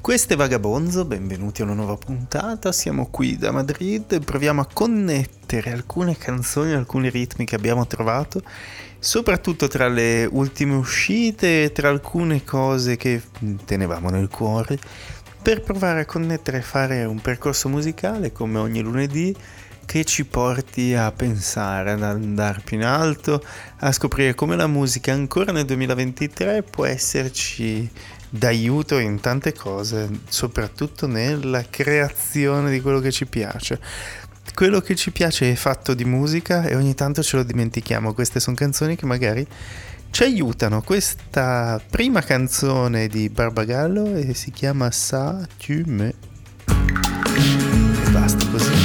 Questo è Vagabonzo, benvenuti a una nuova puntata, siamo qui da Madrid. E proviamo a connettere alcune canzoni, alcuni ritmi che abbiamo trovato, soprattutto tra le ultime uscite, tra alcune cose che tenevamo nel cuore, per provare a connettere e fare un percorso musicale come ogni lunedì che ci porti a pensare, ad andare più in alto, a scoprire come la musica ancora nel 2023 può esserci d'aiuto in tante cose, soprattutto nella creazione di quello che ci piace. Quello che ci piace è fatto di musica e ogni tanto ce lo dimentichiamo. Queste sono canzoni che magari ci aiutano. Questa prima canzone di Barbagallo e si chiama Sa tu me. E basta così.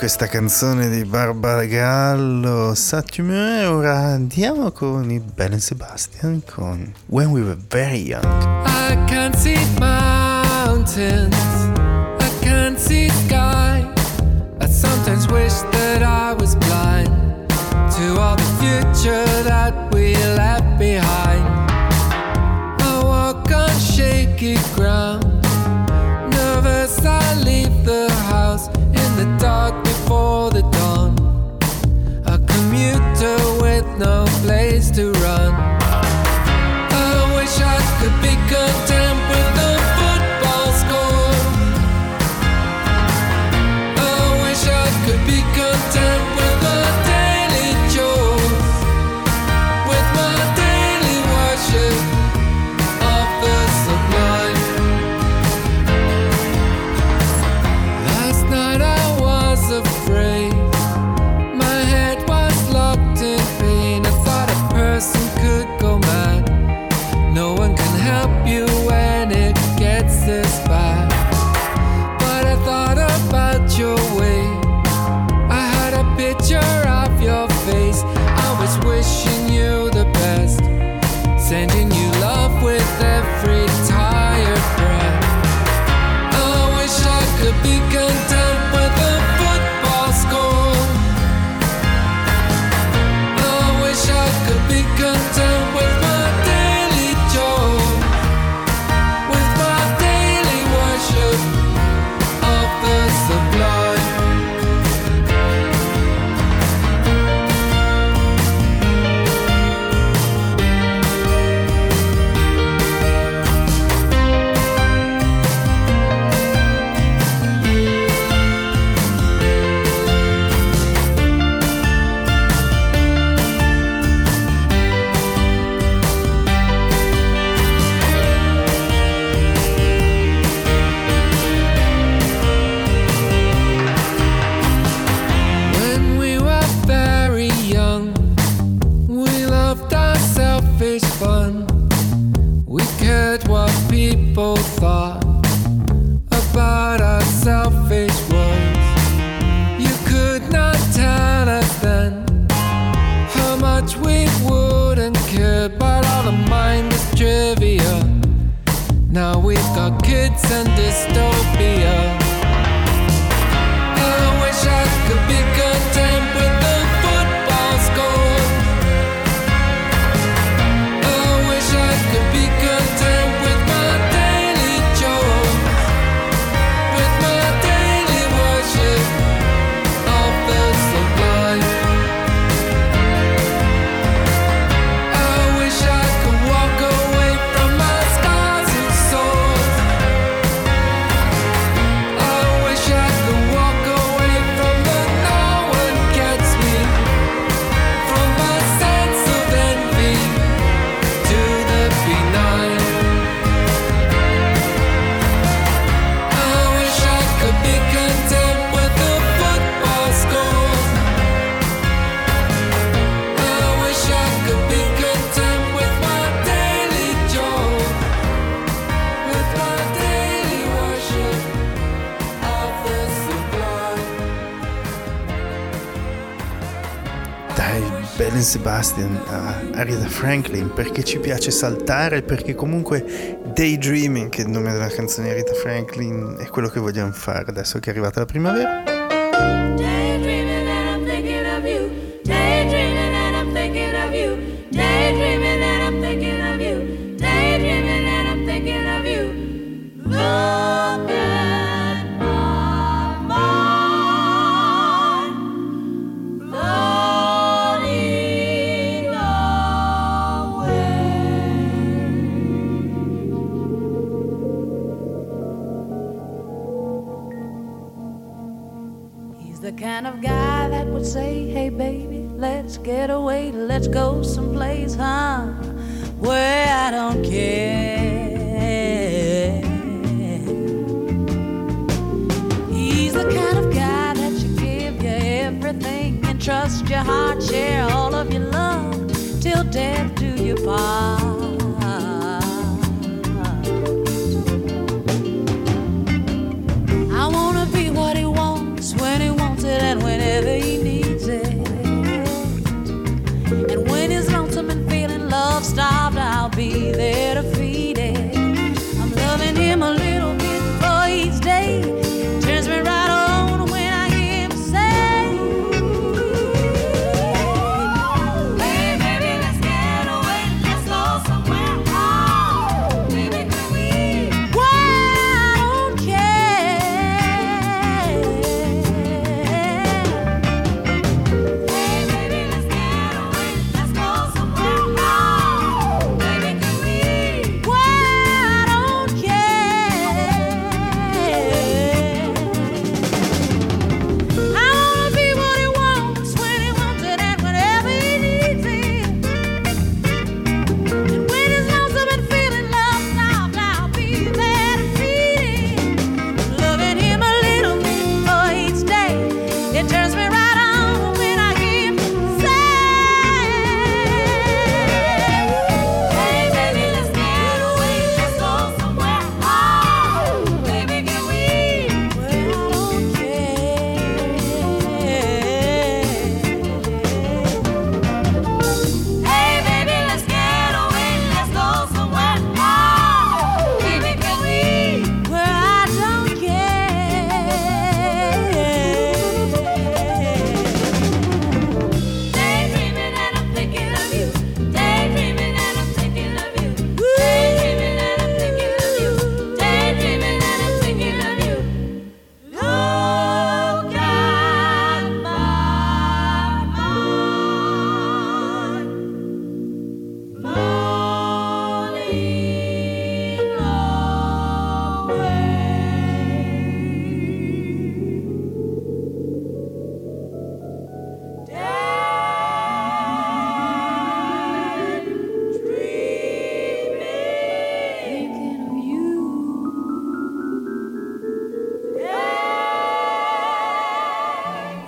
Questa canzone di Barbagallo Satime ora andiamo con il Belle and Sebastian con When We Were Very Young. I can't see mountains. I can't see sky. I sometimes wish that I was blind To all the future that we left behind. I walk on shaky ground. Nervous I leave the house the dark before the dawn. A commuter with no place to run. I wish I could be content St. Sebastian a Aretha Franklin perché ci piace saltare, perché comunque Daydreaming, che è il nome della canzone di Aretha Franklin, è quello che vogliamo fare adesso che è arrivata la primavera.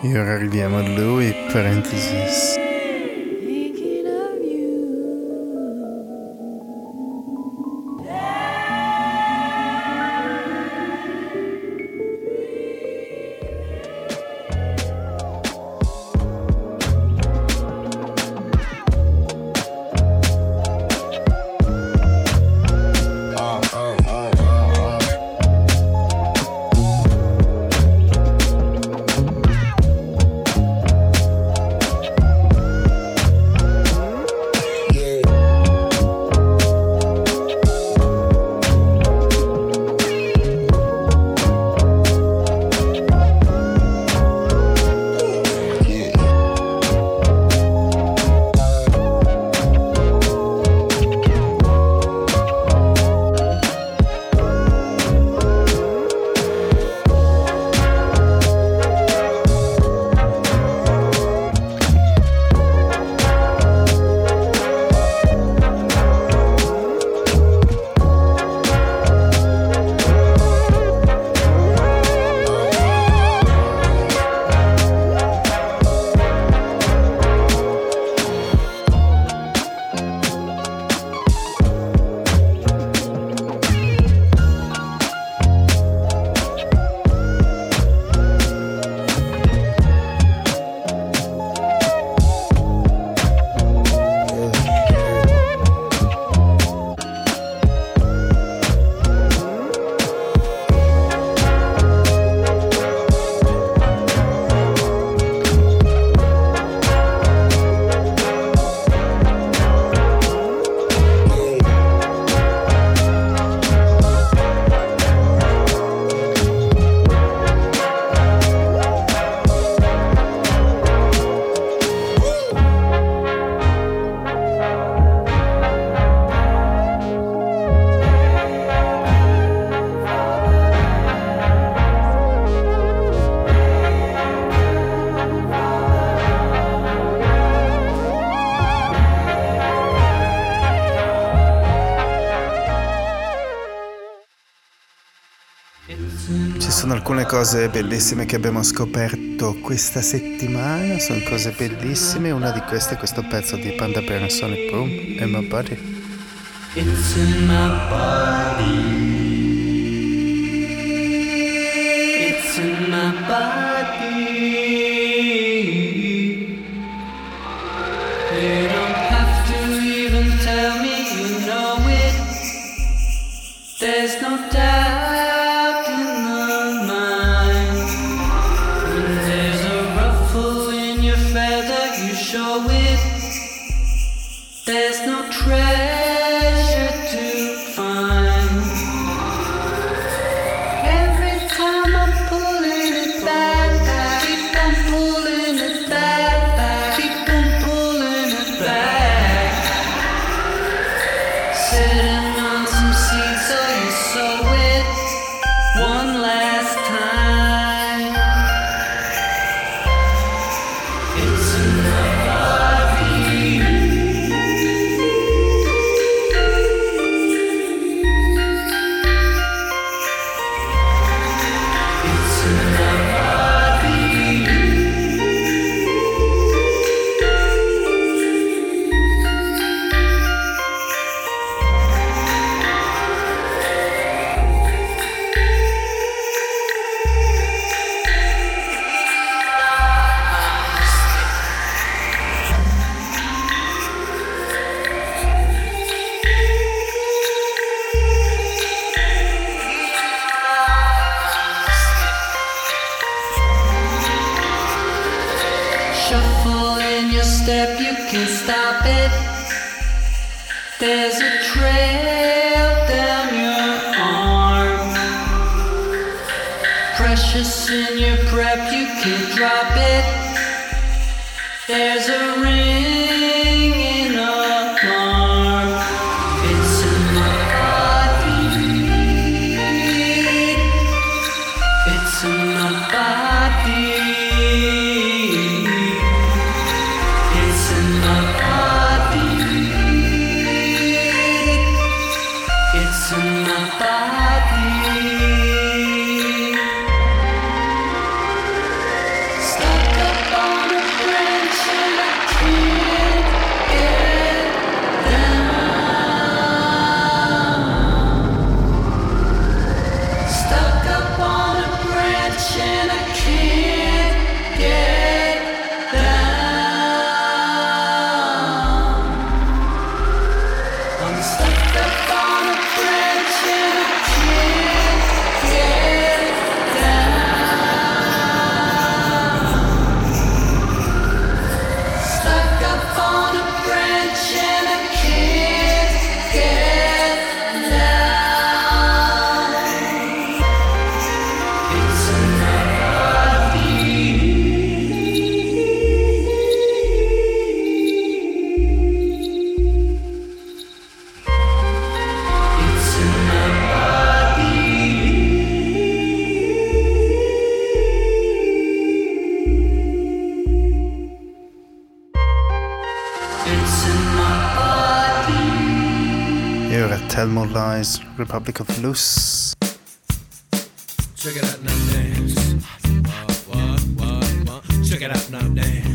E ora arriviamo a lui, parentesi cose bellissime che abbiamo scoperto questa settimana, sono cose bellissime, una di queste è questo pezzo di Panda Bear Sonic Boom, In My Body. It's in my body. It's in my body. lies Republic of Luz. Check it out now, dance. Check it out now, dance.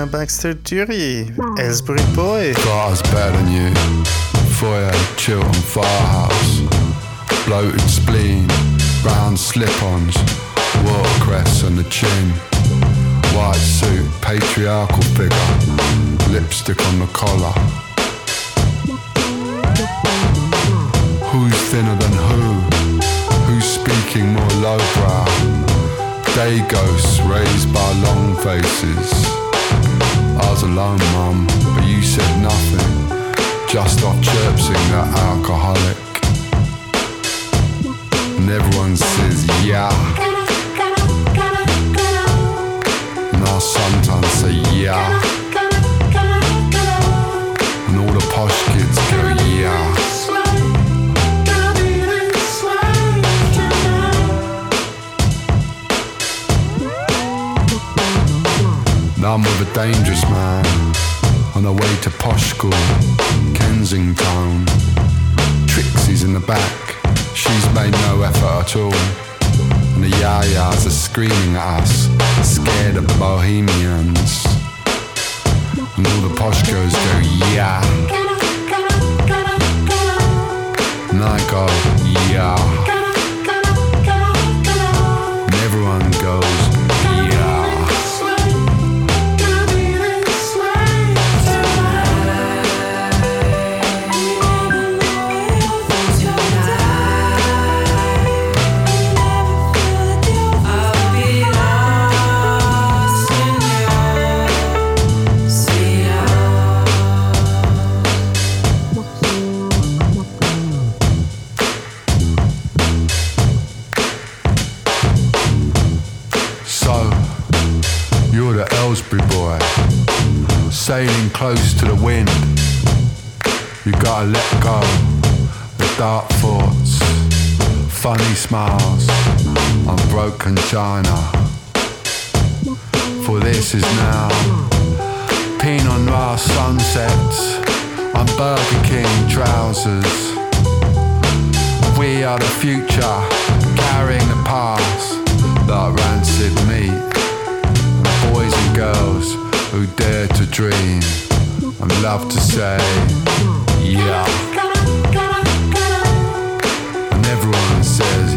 naar Backstreet Jury. Hmm. Elsbury Boy. Glass bad on you. Foyer, chill on firehouse. Bloated spleen. brown slip ons. Watercress and the chin. White suit, patriarchal figure. Lipstick on the collar. Who's thinner than who? Who's speaking more lowbrow? Day ghosts raised by long faces bars alone, mum, but you said nothing. Just off chirping that alcoholic. And everyone says, yeah. And I sometimes say, yeah. Now a dangerous man on the way to posh school, Kensington. Trixie's in the back, she's made no effort at all. And the yayas are screaming at us, scared of the bohemians. And all the posh girls go, yeah. And I go, yeah. Funny smiles, on broken china. For this is now Pinot Noir sunsets on Burger King trousers. We are the future, carrying the past that rancid meat. And boys and girls who dare to dream and love to say, yeah. Says,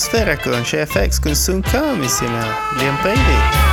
atmosfera când și FX, când sunt cam, mea, bien pregătit.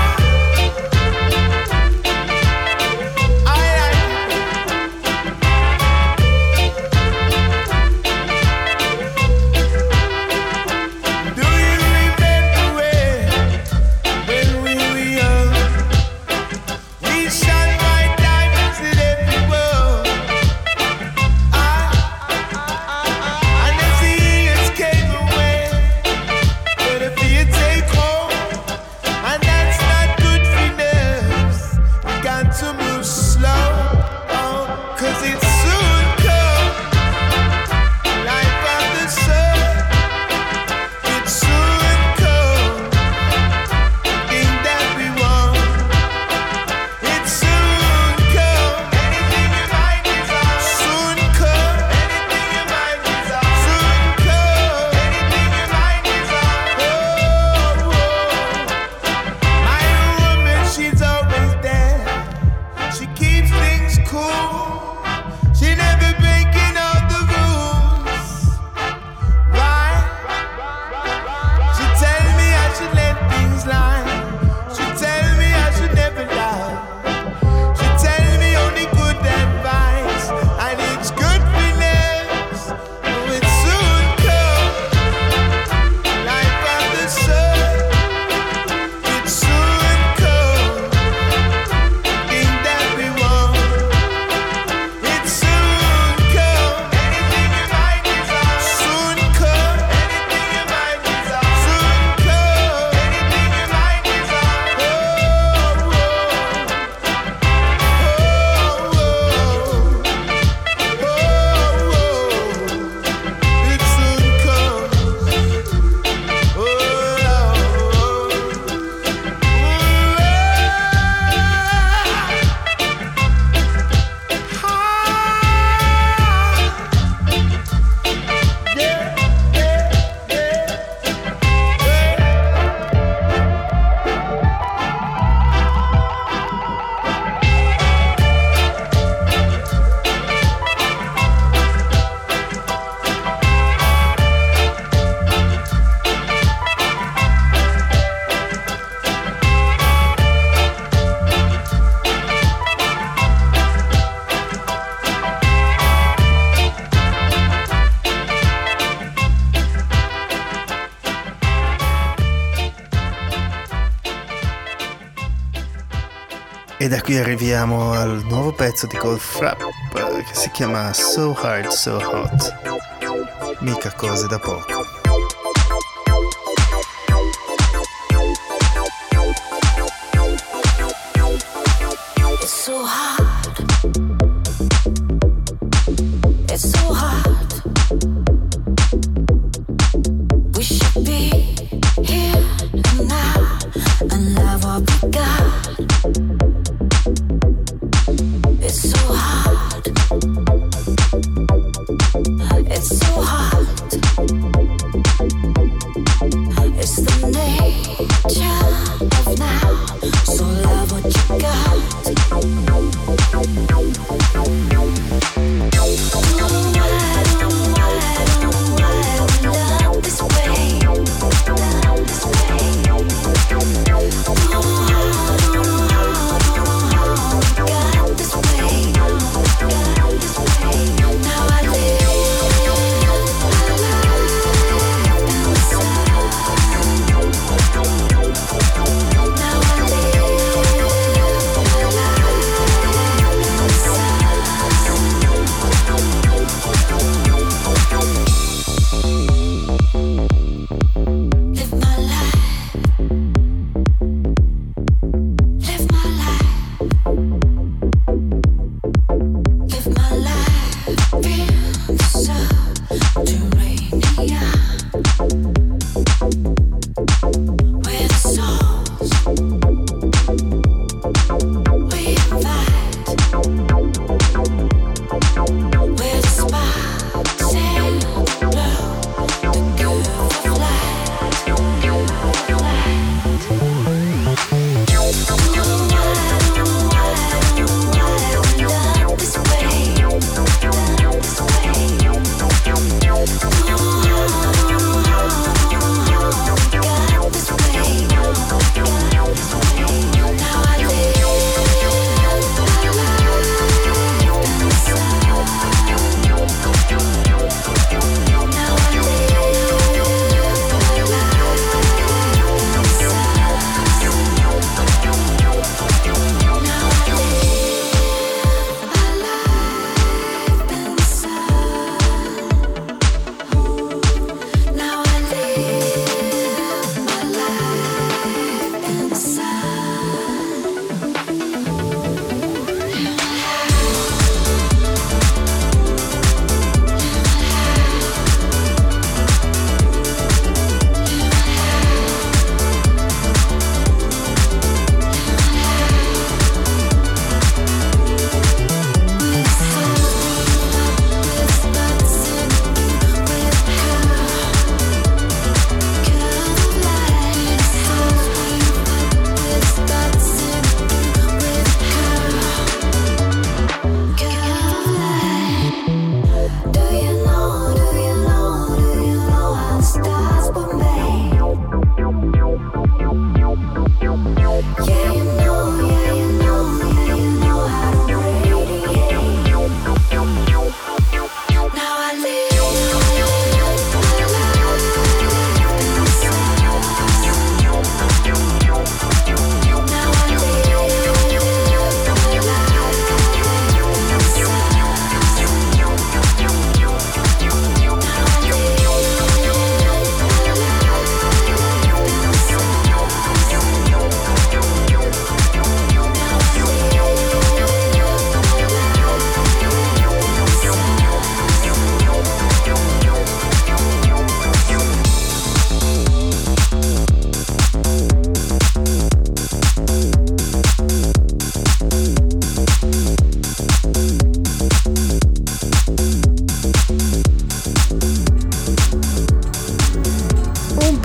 E da qui arriviamo al nuovo pezzo di Cold Frap eh, che si chiama So Hard, So Hot. Mica cose da poco.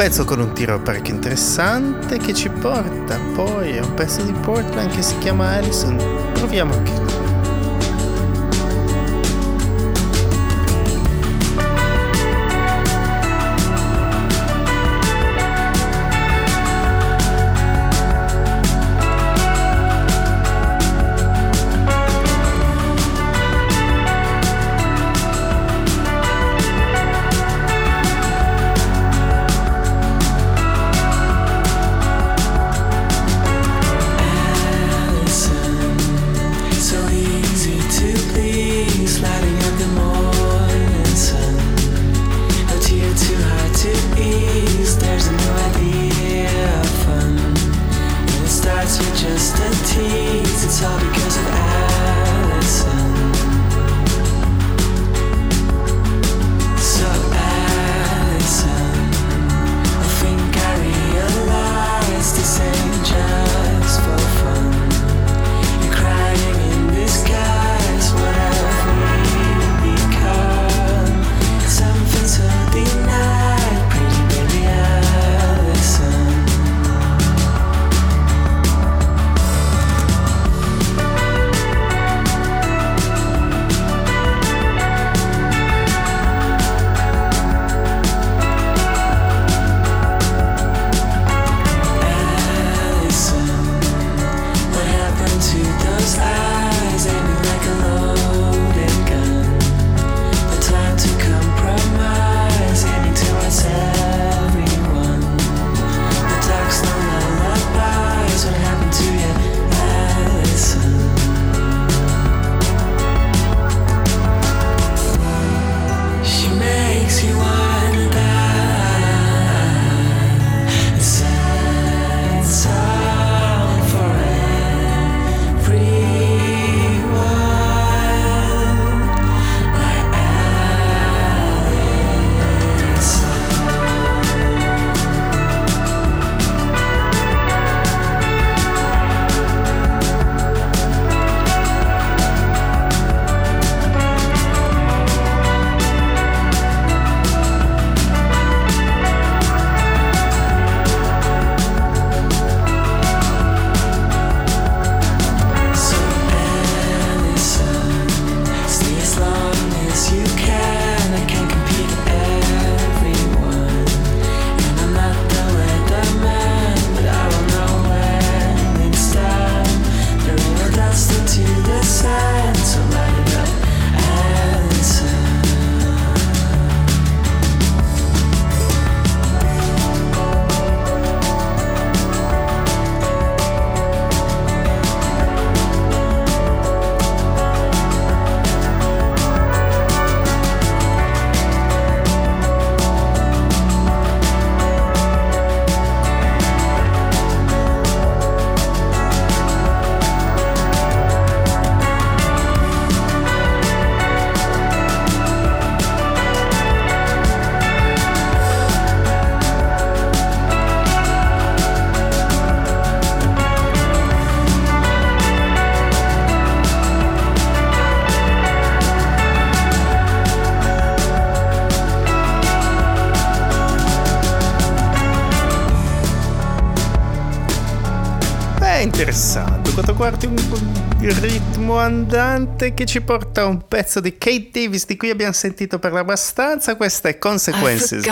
pezzo con un tiro parecchio interessante che ci porta poi a un pezzo di Portland che si chiama Allison. Proviamo anche noi. interessante. Quanto guardi un, ritmo andante che ci porta a un pezzo di Kate Davis di cui abbiamo sentito per abbastanza, questa è Consequences.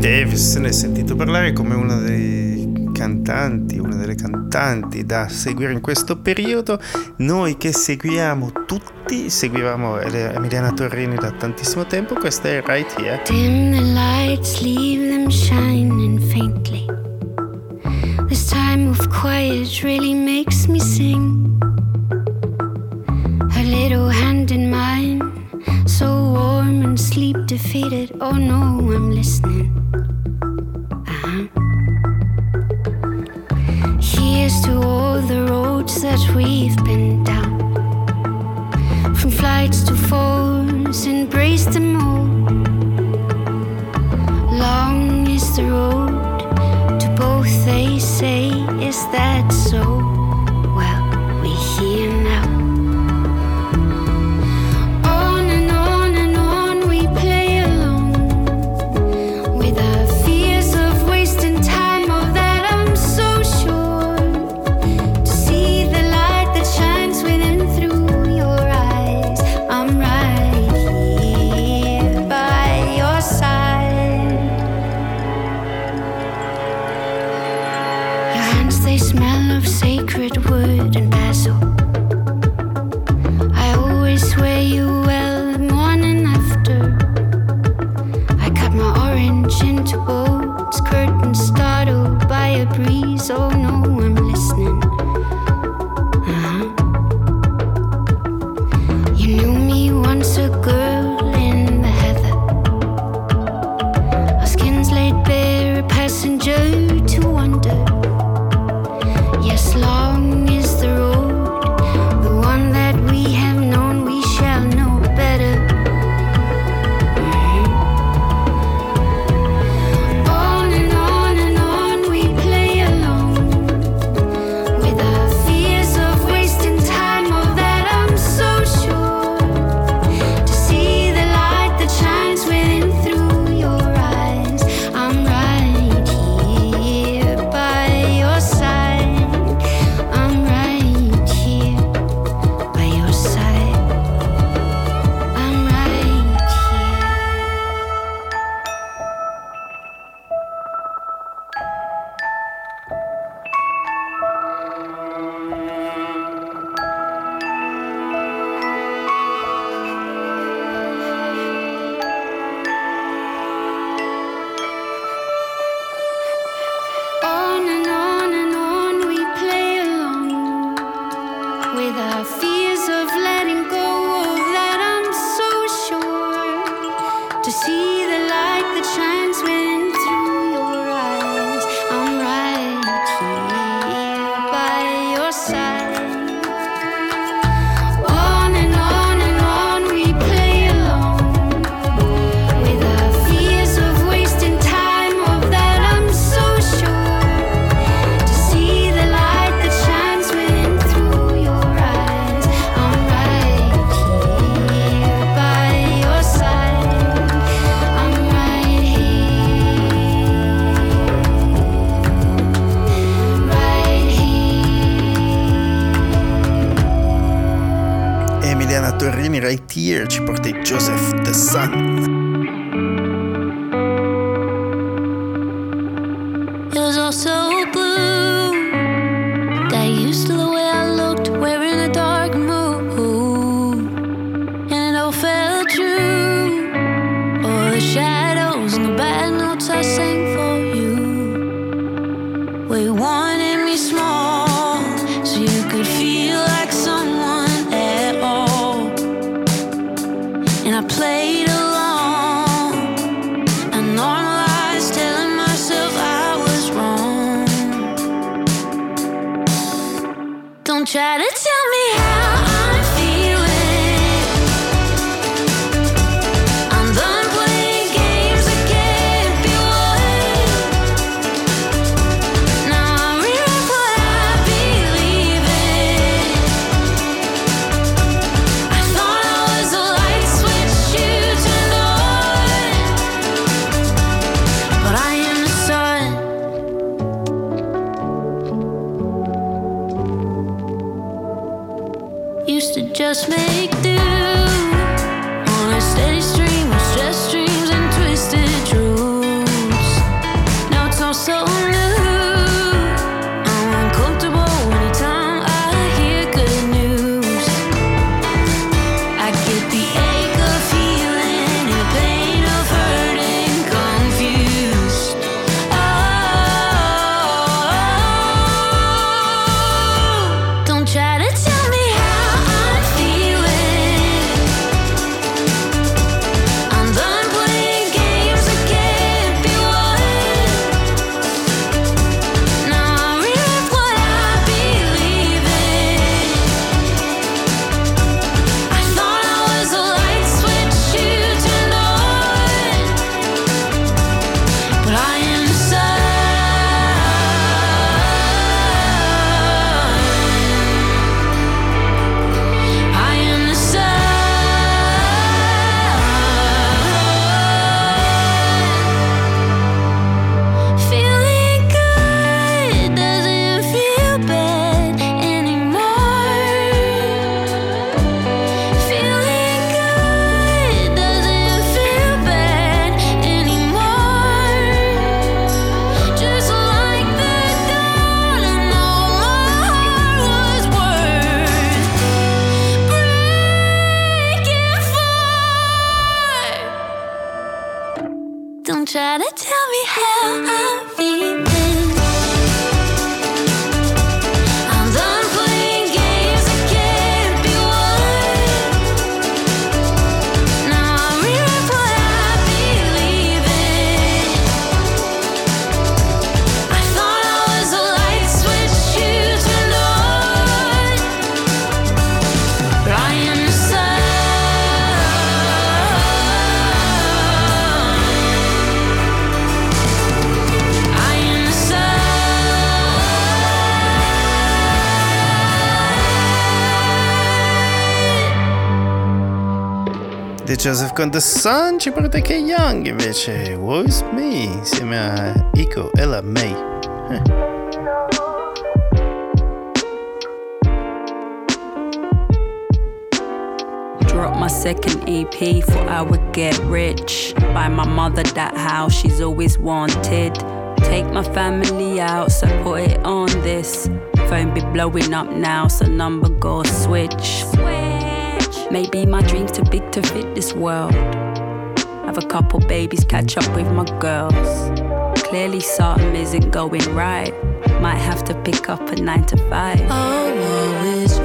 Davis se ne è sentito parlare come uno dei cantanti, una delle cantanti da seguire in questo periodo. Noi che seguiamo tutti, seguivamo Emiliana Torrini da tantissimo tempo, questa è Right Here. Dim the lights, leave them shining faintly. This time of quiet really makes me sing. Her little hand in mine. so warm and sleep defeated. Oh no, I'm listening. Uh-huh. Here's to all the roads that we've been down. From flights to falls, embrace them all. Long is the road to both, they say, is that so? It was also The Joseph con The Sun ci porta che Young invece Woe Me insieme a Iko e la May. Drop my second EP, thought I would get rich. Buy my mother that house she's always wanted. Take my family out, so put it on this. Phone be blowing up now, so number go switch. Switch. Maybe my dreams too big to fit this world. Have a couple babies, catch up with my girls. Clearly something isn't going right. Might have to pick up a nine to five. Oh,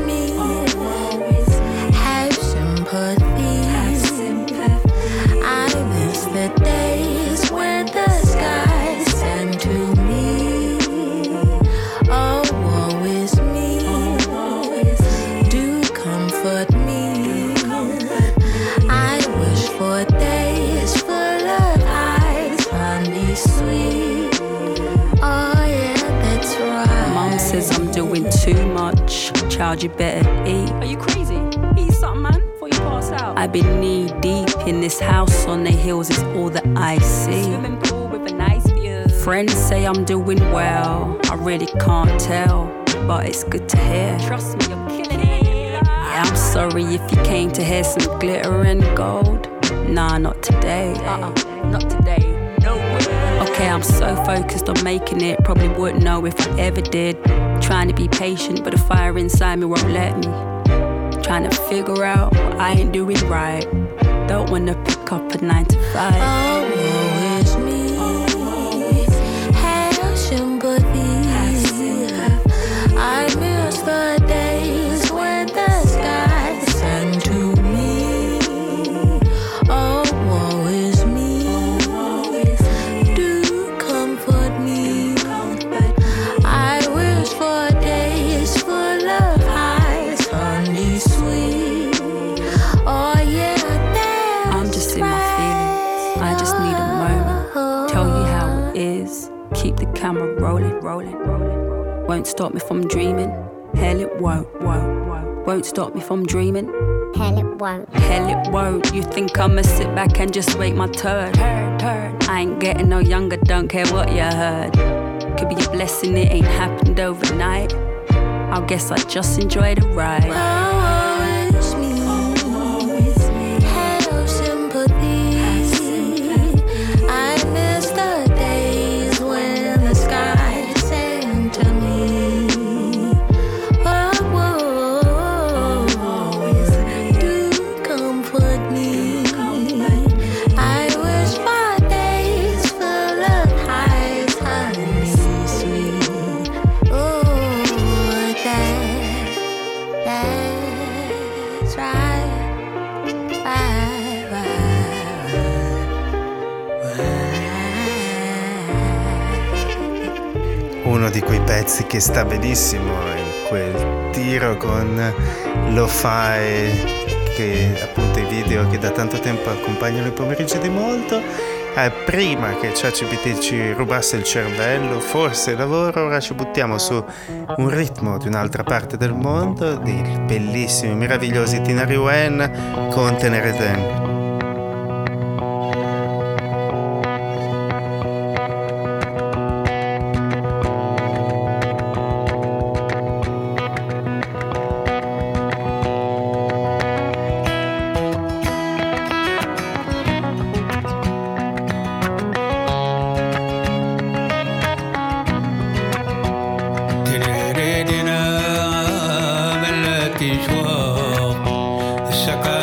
Child, you better eat. Are you crazy? Eat something, man, before you pass out. I've been knee deep in this house on the hills, is all that I see. Swimming pool with a nice view. Friends say I'm doing well. I really can't tell, but it's good to hear. Trust me, you're killing it. Yeah, I'm sorry if you came to hear some glitter and gold. Nah, not today. Uh-uh, not today. No way. Okay, I'm so focused on making it, probably wouldn't know if I ever did. Trying to be patient, but the fire inside me won't let me. Trying to figure out what I ain't doing right. Don't wanna pick up a nine to five. Oh, woe camera rolling, rolling, rolling. Won't stop me from dreaming. Hell, it won't, won't, won't. Won't stop me from dreaming. Hell, it won't. Hell, it won't. You think I'ma sit back and just wait my turn? Turn, turn. I ain't getting no younger, don't care what you heard. Could be a blessing, it ain't happened overnight. I guess I just enjoy the ride. Di quei pezzi che sta benissimo in quel tiro con lo fai che appunto i video che da tanto tempo accompagnano i pomeriggi di molto. Eh, prima che ChatGPT ci rubasse il cervello forse il lavoro ora ci buttiamo su un ritmo di un'altra parte del mondo di bellissimi meravigliosi Tinari Wen con Tenere Den Shakar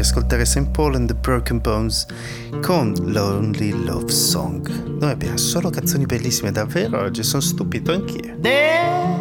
di ascoltare St. Paul and the Broken Bones con Lonely Love Song. Noi abbiamo solo canzoni bellissime, davvero, oggi sono stupito anch'io. There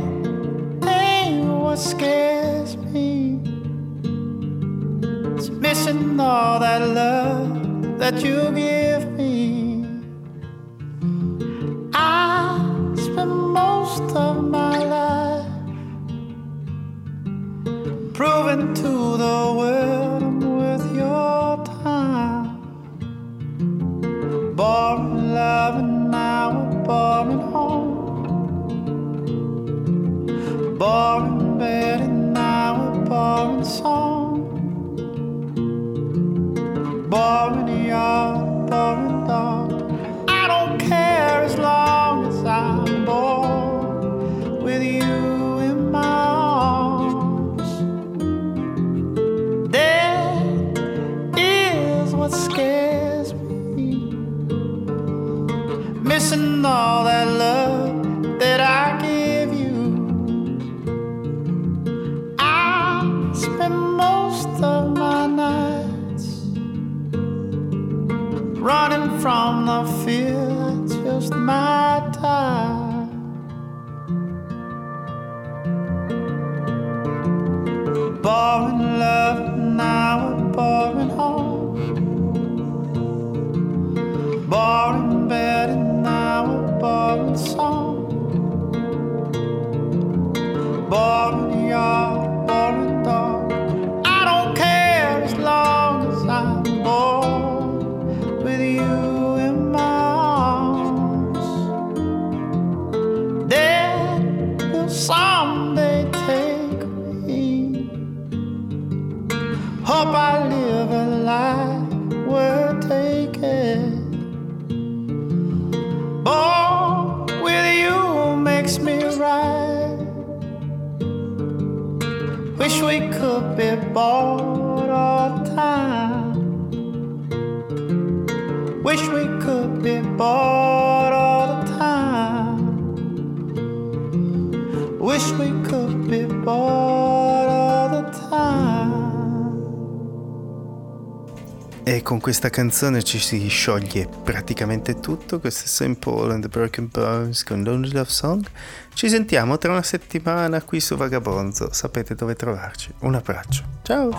con questa canzone ci si scioglie praticamente tutto. Questo è Simple and the Broken Bones con Lonely Love Song. Ci sentiamo tra una settimana qui su Vagabonzo. Sapete dove trovarci. Un abbraccio. Ciao!